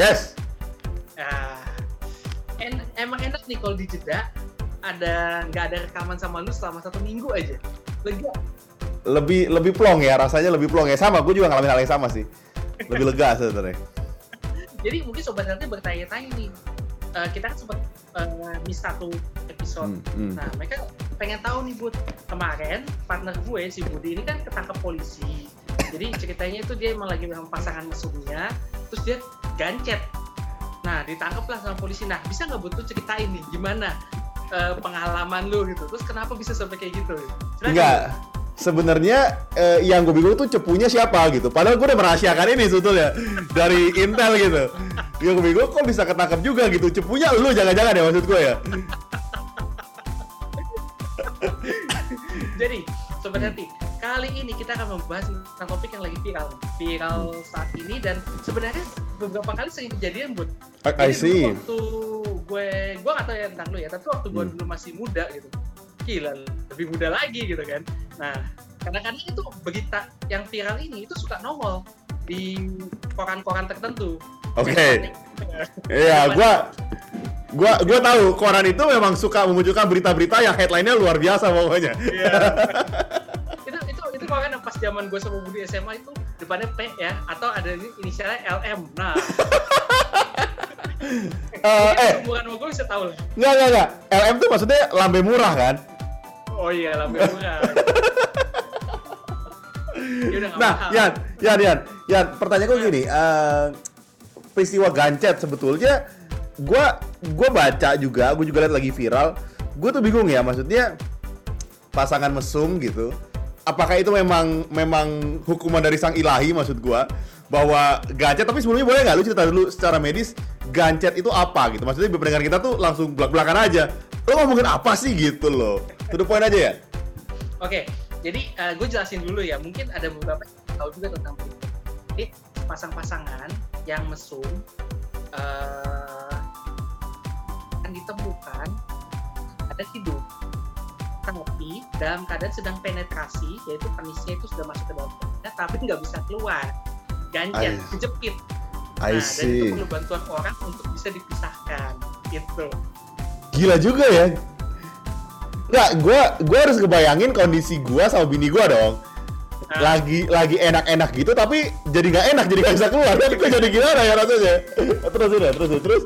Yes. Nah, en emang enak nih kalau dijeda ada nggak ada rekaman sama lu selama satu minggu aja. Lega. Lebih lebih plong ya rasanya lebih plong ya sama. Gue juga ngalamin hal yang sama sih. Lebih lega sebenarnya. Jadi mungkin sobat nanti bertanya-tanya nih. Uh, kita kan sempat uh, miss satu episode. Hmm, hmm. Nah, mereka pengen tahu nih Bud. Kemarin partner gue si Budi ini kan ketangkep polisi. Jadi ceritanya itu dia emang lagi sama pasangan mesumnya, terus dia gancet. Nah, ditangkap lah sama polisi. Nah, bisa nggak Bud tuh ceritain nih gimana uh, pengalaman lu gitu. Terus kenapa bisa sampai kayak gitu? Enggak. Sebenarnya eh, yang gue bingung tuh cepunya siapa gitu. Padahal gue udah merahasiakan ini sebetulnya dari Intel gitu. Yang gue bingung kok bisa ketangkap juga gitu. Cepunya lu jangan-jangan ya maksud gue ya. Jadi, Sobat Hati, kali ini kita akan membahas tentang topik yang lagi viral. Viral saat ini dan sebenarnya beberapa kali sering kejadian, Bud. I, I see. waktu gue, gue gak tau ya tentang lu ya, tapi waktu gue Hmm. dulu masih muda gitu. Gila, lebih muda lagi gitu kan. Nah, kadang-kadang itu berita yang viral ini itu suka nongol di koran-koran tertentu. Oke. Iya, gua gua gua tahu koran itu memang suka memunculkan berita-berita yang headline-nya luar biasa pokoknya. Iya. itu itu itu koran yang pas zaman gue sama Budi SMA itu depannya P ya atau ada ini inisialnya LM. Nah, Eh, eh, bukan sama gue bisa tahu lah. enggak enggak enggak. LM tuh maksudnya lambe murah kan? Oh iya, lambe murah. Nah, mahal. Yan, Yan, Yan, Yan, pertanyaan gue gini, eh, peristiwa gancet sebetulnya, gue gue baca juga, gue juga lihat lagi viral, gue tuh bingung ya, maksudnya pasangan mesum gitu, apakah itu memang memang hukuman dari sang ilahi maksud gue, bahwa gancet, tapi sebelumnya boleh nggak lu cerita dulu secara medis gancet itu apa gitu, maksudnya pendengar kita tuh langsung belak belakan aja, lo ngomongin apa sih gitu loh, to the point aja ya. Oke, jadi gue jelasin dulu ya. Mungkin ada beberapa yang tahu juga tentang ini. Pasang-pasangan yang mesum eh, akan ditemukan ada hidup, tapi dalam keadaan sedang penetrasi, yaitu penisnya itu sudah masuk ke dalam tapi nggak bisa keluar, gancet, Ay. kejepit. I Nah, dan itu perlu bantuan orang untuk bisa dipisahkan, gitu. Gila juga ya. Nggak, gue gue harus ngebayangin kondisi gue sama bini gue dong. Nah, Lagi lagi enak-enak gitu tapi jadi nggak enak jadi nggak bisa keluar. Jadi gue jadi gimana ya rasanya? Terus udah terus terus.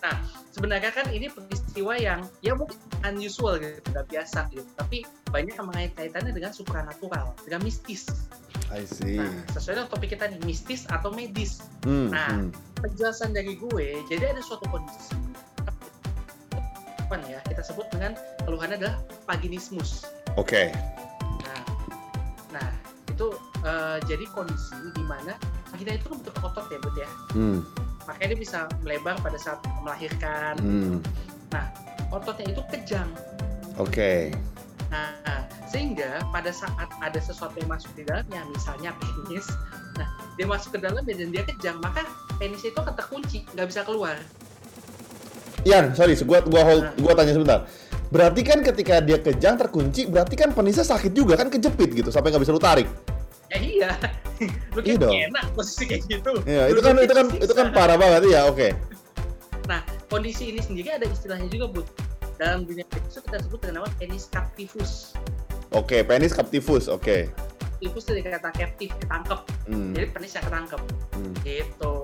Nah, sebenarnya kan ini peristiwa yang ya mungkin unusual gitu, nggak biasa gitu. Tapi banyak yang mengait-kaitannya dengan supranatural, dengan mistis. I see. Nah, sesuai dengan topik kita nih, mistis atau medis. Hmm, nah, hmm. Penjelasan dari gue, jadi ada suatu kondisi apa ya kita sebut dengan keluhannya adalah vaginismus. Oke. Nah, nah itu eh, jadi kondisi di mana vagina itu kan bentuk otot ya, Bud ya. Hmm, Makanya dia bisa melebar pada saat melahirkan. hmm. Ototnya itu kejang. Oke. Nah, sehingga pada saat ada sesuatu yang masuk di dalamnya, misalnya penis, nah dia masuk ke dalamnya dan dia kejang, maka penis itu akan terkunci, nggak bisa keluar. Yan, sorry, gua gua hold, gua tanya sebentar. Berarti kan ketika dia kejang terkunci, berarti kan penisnya sakit juga kan kejepit gitu sampai nggak bisa lu tarik. Ya iya, lu Iya kayak dong. enak posisi kayak gitu. Iya, itu kan itu kan itu kan parah banget ya. Oke. Nah, kondisi ini sendiri ada istilahnya juga, Bud. Dalam dunia itu kita sebut dengan nama penis captivus. Oke, penis captivus. Oke. Captivus dari kata captive, ketangkep. Hmm. Jadi penis yang ketangkep. hmm. Gitu.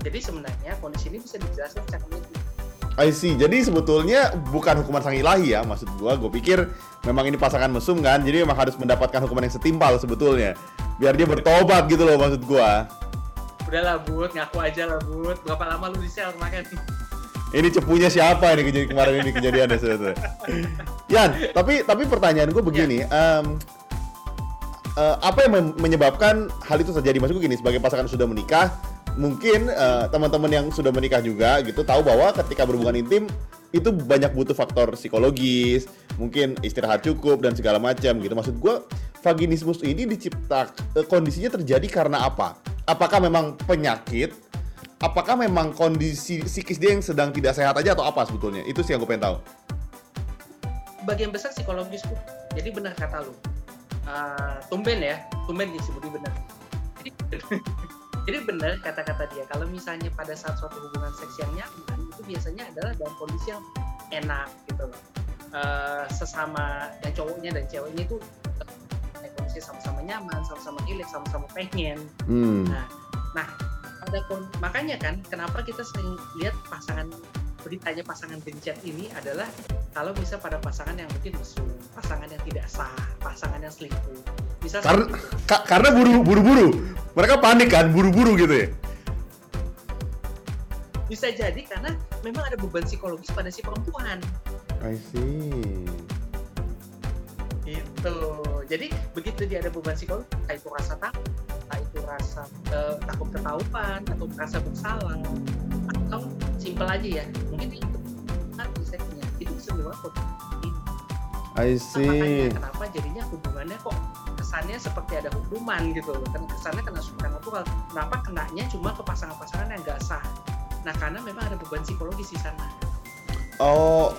Jadi sebenarnya kondisi ini bisa dijelaskan secara medis. I see. Jadi sebetulnya bukan hukuman sang ilahi ya maksud gua. Gue pikir memang ini pasangan mesum kan. Jadi memang harus mendapatkan hukuman yang setimpal sebetulnya. Biar dia bertobat gitu loh maksud gua. Udahlah, Bud, ngaku aja lah, Bud. Berapa lama lu di sel kemarin? Ini cepunya siapa ini kejadian kemarin ini kejadiannya sebetulnya. Yan, tapi tapi pertanyaan gue begini, em, eh, apa yang men- menyebabkan hal itu terjadi? Maksud gue gini, sebagai pasangan sudah menikah, mungkin eh, teman-teman yang sudah menikah juga gitu tahu bahwa ketika berhubungan intim itu banyak butuh faktor psikologis, mungkin istirahat cukup dan segala macam gitu. Maksud gue, vaginismus ini dicipta eh, kondisinya terjadi karena apa? Apakah memang penyakit? Apakah memang kondisi psikis dia yang sedang tidak sehat aja atau apa sebetulnya? Itu sih yang gue pengen tahu. Bagian besar psikologis, Bud. Jadi benar kata lu. Eh, tumben ya, tumben Budi benar. Jadi, jadi benar kata-kata dia kalau misalnya pada saat suatu hubungan seks yang nyaman itu biasanya adalah dalam kondisi yang enak gitu loh Eh, sesama dan cowoknya dan ceweknya itu eh, kondisi sama-sama nyaman sama-sama relax sama-sama pengen Hmm. Nah, pada kon- makanya kan kenapa kita sering lihat pasangan beritanya pasangan gencet ini adalah kalau bisa pada pasangan yang mungkin mesum, pasangan yang tidak sah, pasangan yang selingkuh. Bisa Karena- itu. Ka- karena buru buru-buru. Mereka panik kan, buru-buru gitu ya. bisa jadi karena memang ada beban psikologis pada si perempuan. I see. Gitu. Jadi begitu dia ada beban psikologis, itu rasa takut, itu rasa eh, takut ketahuan atau merasa bersalah, atau simpel aja ya, mungkin itu hati seksnya itu bisa menyebabkan I Nah, see. makanya kenapa jadinya hubungannya kok kesannya seperti ada hukuman gitu loh. Kan kesannya kena suka natural kenapa kenanya cuma ke pasangan-pasangan yang nggak sah? Nah karena memang ada beban psikologis di sana. Oh,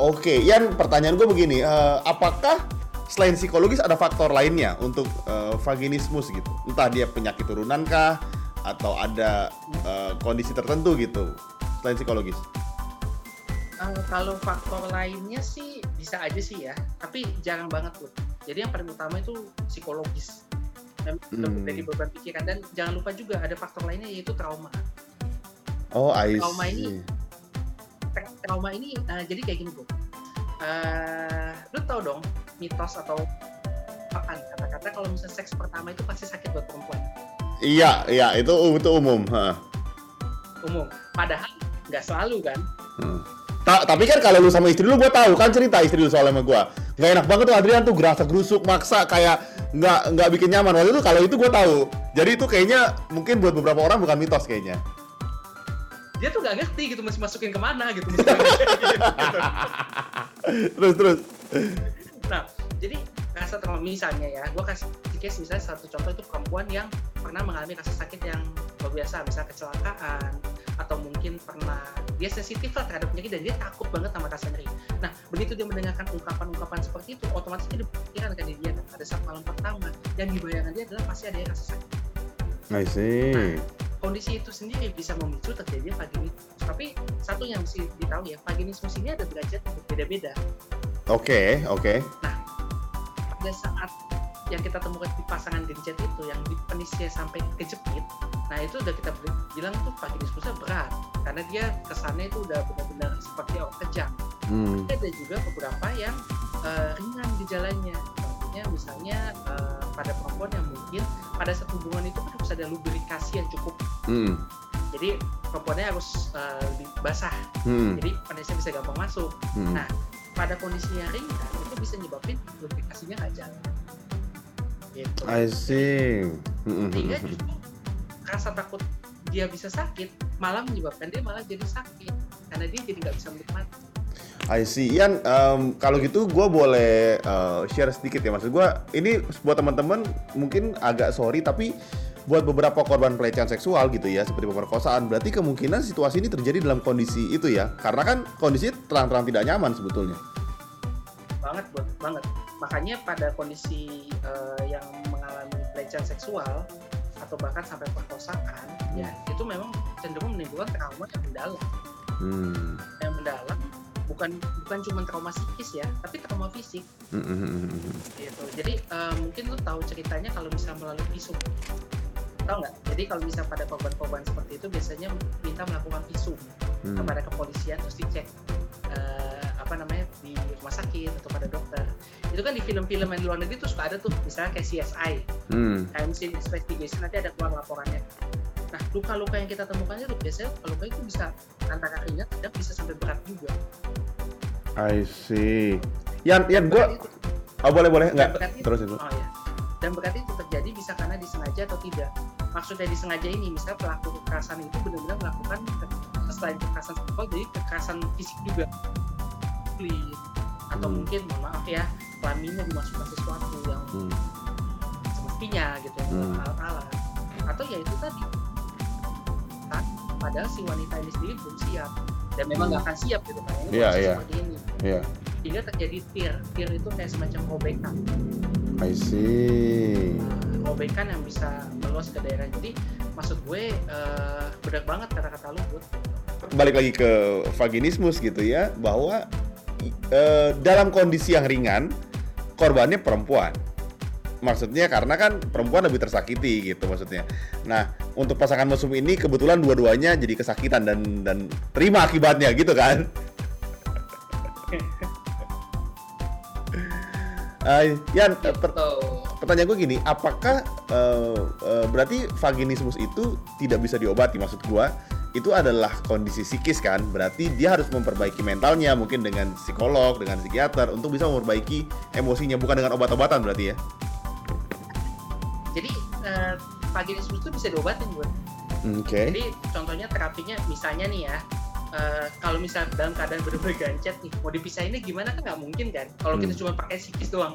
oke. Yan, pertanyaan gue begini, eh, apakah selain psikologis ada faktor lainnya untuk eh, vaginismus gitu? Entah dia penyakit turunan kah, atau ada eh, kondisi tertentu gitu, selain psikologis? Eh, kalau faktor lainnya sih bisa aja sih ya. Tapi jarang banget loh jadi yang paling utama itu psikologis. Dan Hmm. dari beban pikiran. Dan jangan lupa juga ada faktor lainnya yaitu trauma. Oh, I Trauma ini- Tra- trauma ini eh, jadi kayak gini bro Eh, lu tau dong mitos atau apaan kata-kata kalau misalnya seks pertama itu pasti sakit buat perempuan Iya, iya, itu itu umum. ha. umum padahal nggak selalu kan Hmm. Ta- tapi kan kalau lu sama istri lu gue tahu kan cerita istri lu soal sama gue nggak enak banget tuh Adrian tuh gerasa gerusuk maksa kayak nggak nggak bikin nyaman waktu itu kalau itu gue tahu jadi itu kayaknya mungkin buat beberapa orang bukan mitos kayaknya dia tuh nggak ngerti gitu mesti masukin ke mana gitu mesti gitu. terus terus. Nah jadi rasa trauma misalnya ya gue kasih case misalnya satu contoh itu perempuan yang pernah mengalami rasa sakit yang luar biasa misalnya kecelakaan atau mungkin pernah dia sensitif lah terhadap penyakit dan dia takut banget sama rasa nyeri. Nah begitu dia mendengarkan ungkapan-ungkapan seperti itu otomatis dia berpikiran kan dia pada saat malam pertama yang dibayangkan dia adalah pasti ada yang rasa sakit. I see kondisi itu sendiri bisa memicu terjadinya vaginismus tapi satu yang mesti ditahu ya vaginismus ini ada derajat berbeda-beda. Oke oke. Pada saat yang kita temukan di pasangan gencet itu yang di penisnya sampai kejepit nah itu udah kita bilang tuh vaginismusnya berat karena dia kesannya itu udah benar-benar seperti orang kejam hmm. Tapi ada juga beberapa yang eh, ringan gejalanya. Contohnya misalnya eh, pada perempuan yang mungkin pada saat hubungan itu kan harus ada lubrikasi yang cukup Hmm. jadi perempuannya harus eh, lebih basah Hmm. jadi penisnya bisa gampang masuk Hmm. Nah, pada kondisi yang ringan itu bisa nyebabin lubrikasinya nggak jalan. Gitu. I see Hmm, hmm, Sehingga hmm. justru rasa takut dia bisa sakit malah menyebabkan dia malah jadi sakit karena dia jadi nggak bisa menikmati. I see. Ian, em, kalau gitu gue boleh eh, share sedikit ya. Maksud gue, ini buat teman-teman mungkin agak sorry, tapi buat beberapa korban pelecehan seksual gitu ya, seperti pemerkosaan, berarti kemungkinan situasi ini terjadi dalam kondisi itu ya. Karena kan kondisi terang-terang tidak nyaman sebetulnya. Banget, buat banget. Makanya pada kondisi eh, yang mengalami pelecehan seksual atau bahkan sampai perkosaan, ya itu memang cenderung menimbulkan trauma yang mendalam. Hmm. Yang mendalam bukan bukan cuma trauma psikis ya, tapi trauma fisik. Hmm, hmm, hmm, hmm, hmm. gitu jadi eh, mungkin lu tahu ceritanya kalau bisa melalui visum tahu nggak jadi kalau bisa pada korban-korban seperti itu biasanya minta melakukan visum Hmm. kepada kepolisian terus dicek eh, apa namanya di rumah sakit atau pada dokter itu kan di film-film yang di luar negeri tuh suka ada tuh misalnya kayak CSI Hmm. crime scene investigation nanti ada keluar laporannya nah luka-luka yang kita temukan itu biasanya luka itu bisa antara ringan dan bisa sampai berat juga I see. Yan, Yan, gue, oh boleh boleh dan nggak? berat itu-. Oh ya. Dan berarti itu terjadi bisa karena disengaja atau tidak. Maksudnya disengaja ini, misalnya pelaku kekerasan itu benar-benar melakukan selain kekerasan seksual, jadi kekerasan fisik juga. Atau Hmm. mungkin, maaf ya, kelaminnya dimasukkan sesuatu yang Hmm. semestinya gitu, Hmm. alat-alat. Atau ya itu tadi. Padahal si wanita ini sendiri belum siap. Dan memang Hmm. nggak akan siap gitu kan. Ini Iya, kondisi iya. seperti ini. Iya. Sehingga terjadi tear. Tear itu kayak semacam robekan. I see. robekan yang bisa meluas ke daerah. Jadi maksud gue uh, benar banget kata-kata lu Bud. balik lagi ke vaginismus gitu ya bahwa uh, dalam kondisi yang ringan korbannya perempuan maksudnya karena kan perempuan lebih tersakiti gitu maksudnya. Nah untuk pasangan mesum ini kebetulan dua-duanya jadi kesakitan dan dan terima akibatnya gitu kan. Uh, Yan, gitu. per pertanyaan gue gini, apakah uh, uh, berarti vaginismus itu tidak bisa diobati? Maksud gue, itu adalah kondisi psikis kan, berarti dia harus memperbaiki mentalnya, mungkin dengan psikolog, dengan psikiater, untuk bisa memperbaiki emosinya, bukan dengan obat-obatan berarti ya? Jadi uh, vaginismus itu bisa diobatin buat. Oke. Okay. Jadi contohnya terapinya, misalnya nih ya, uh, kalau misal dalam keadaan benar-benar gancet nih mau dipisahinnya gimana kan nggak mungkin kan? Kalau hmm. kita cuma pakai psikis doang.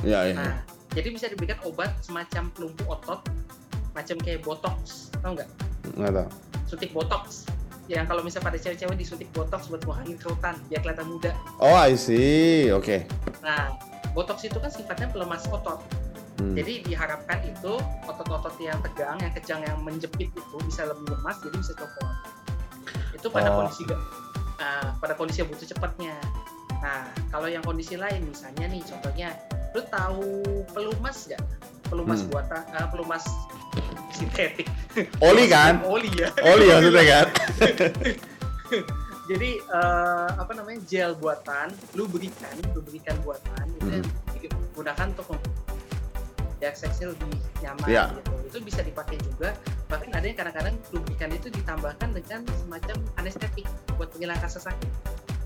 Ya, ya, nah jadi bisa diberikan obat semacam pelumpuh otot macam kayak botox tau nggak? Nggak tahu. Suntik botox. Yang kalau misal pada cewek-cewek disuntik botox buat mengurangi kerutan biar kelihatan muda. Oh I see. Oke. Okay. nah botox itu kan sifatnya pelemas otot. Hmm. Jadi diharapkan itu otot-otot yang tegang, yang kejang, yang menjepit itu bisa lebih lemas, jadi bisa copot itu pada oh. kondisi uh, pada kondisi yang butuh cepatnya nah kalau yang kondisi lain misalnya nih contohnya lu tahu pelumas nggak pelumas hmm. buatan uh, pelumas sintetik oli kan oli ya oli ya maksudnya kan jadi uh, apa namanya gel buatan lu berikan lu berikan buatan itu hmm. digunakan untuk ya seksnya lebih nyaman yeah. gitu itu bisa dipakai juga bahkan ada yang kadang-kadang lubrikan itu ditambahkan dengan semacam anestetik buat menghilangkan rasa sakit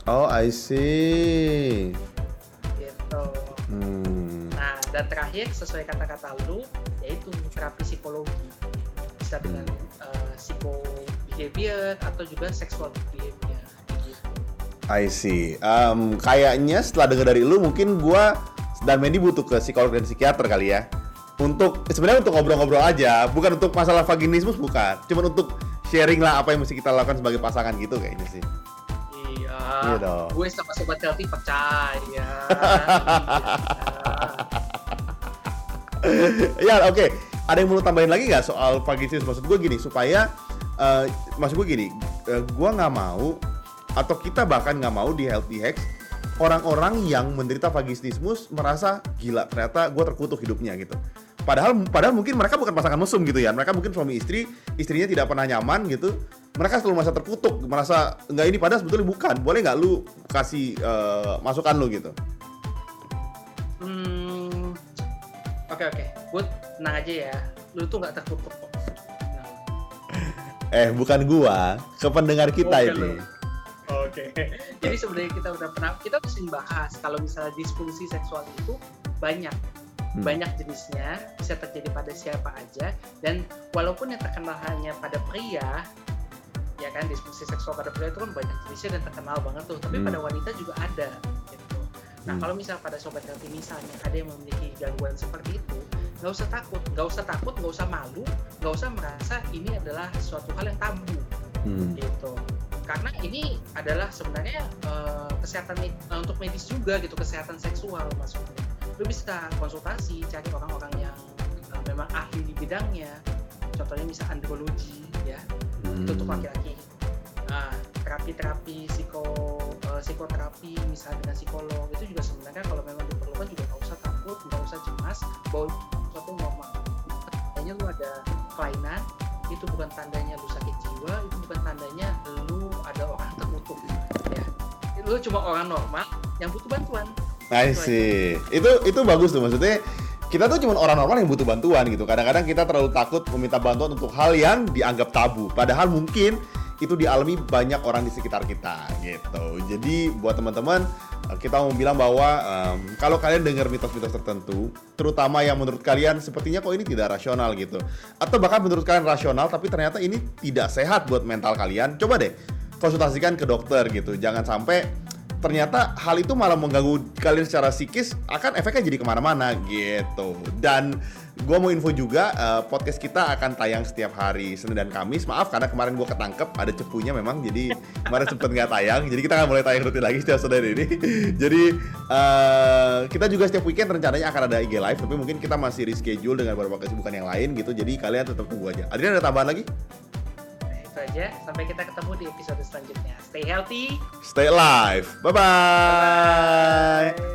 oh I see gitu hmm. nah dan terakhir sesuai kata-kata lu yaitu terapi psikologi bisa dengan hmm. uh, psiko behavior atau juga seksual behavior gitu. I see. Um, kayaknya setelah dengar dari lu mungkin gua dan Mendy butuh ke psikolog dan psikiater kali ya untuk sebenarnya untuk ngobrol-ngobrol aja, bukan untuk masalah vaginismus bukan, cuma untuk sharing lah apa yang mesti kita lakukan sebagai pasangan gitu kayaknya sih. Iya. Iya dong. Gue sama sobat healthy percaya. ya oke. Okay. Ada yang mau tambahin lagi nggak soal vaginismus? Maksud gue gini supaya uh, maksud gue gini, uh, gue nggak mau atau kita bahkan nggak mau di healthy hacks orang-orang yang menderita vaginismus merasa gila ternyata gue terkutuk hidupnya gitu padahal padahal mungkin mereka bukan pasangan mesum gitu ya. Mereka mungkin suami istri istrinya tidak pernah nyaman gitu. Mereka selalu merasa terkutuk merasa nggak ini padahal sebetulnya bukan. Boleh nggak lu kasih uh, masukan lu? gitu. Hmm oke okay, oke. Okay. gue tenang aja ya. Lu tuh nggak terkutuk nah. eh bukan gua. Ke pendengar kita oh, ini. Oke. Okay. Jadi sebenarnya kita udah pernah kita sering bahas kalau misalnya disfungsi seksual itu banyak hmm. banyak jenisnya bisa terjadi pada siapa aja dan walaupun yang terkenal hanya pada pria ya kan disfungsi seksual pada pria itu kan banyak jenisnya dan terkenal banget tuh tapi hmm. pada wanita juga ada gitu nah hmm. kalau misalnya pada sobat healthy misalnya ada yang memiliki gangguan seperti itu nggak usah takut nggak usah takut nggak usah malu nggak usah merasa ini adalah suatu hal yang tabu hmm. gitu karena ini adalah sebenarnya uh, kesehatan uh, untuk medis juga gitu kesehatan seksual maksudnya lu bisa konsultasi cari orang-orang yang uh, memang ahli di bidangnya. Contohnya misal andrologi ya. Hmm. itu untuk laki-laki. Nah terapi-terapi psiko uh, psikoterapi misalnya dengan psikolog itu juga sebenarnya kalau memang diperlukan juga nggak usah takut nggak usah cemas bahwa suatu normal kayaknya lu ada kelainan itu bukan tandanya lu sakit jiwa itu bukan tandanya lu ada orang terkutuk ya. Lu cuma orang normal yang butuh bantuan I see. Itu itu bagus tuh maksudnya kita tuh cuma orang normal yang butuh bantuan gitu. Kadang-kadang kita terlalu takut meminta bantuan untuk hal yang dianggap tabu. Padahal mungkin itu dialami banyak orang di sekitar kita gitu. Jadi buat teman-teman kita mau bilang bahwa um, kalau kalian dengar mitos-mitos tertentu, terutama yang menurut kalian sepertinya kok ini tidak rasional gitu, atau bahkan menurut kalian rasional tapi ternyata ini tidak sehat buat mental kalian, coba deh konsultasikan ke dokter gitu. Jangan sampai ternyata hal itu malah mengganggu kalian secara psikis akan efeknya jadi ke mana-mana gitu. Dan gue mau info juga eh, podcast kita akan tayang setiap hari Senin dan Kamis. Maaf karena kemarin gue ketangkep ada cepunya memang jadi kemarin sempet nggak tayang. Jadi kita akan mulai tayang rutin lagi setiap Senin ini. Jadi eh, kita juga setiap weekend rencananya akan ada IG live tapi mungkin kita masih reschedule dengan beberapa kesibukan yang lain gitu. Jadi kalian tetap tunggu aja. Adrian ada tambahan lagi Nah, itu aja. Sampai kita ketemu di episode selanjutnya. Stay healthy. stay live bye bye Bye.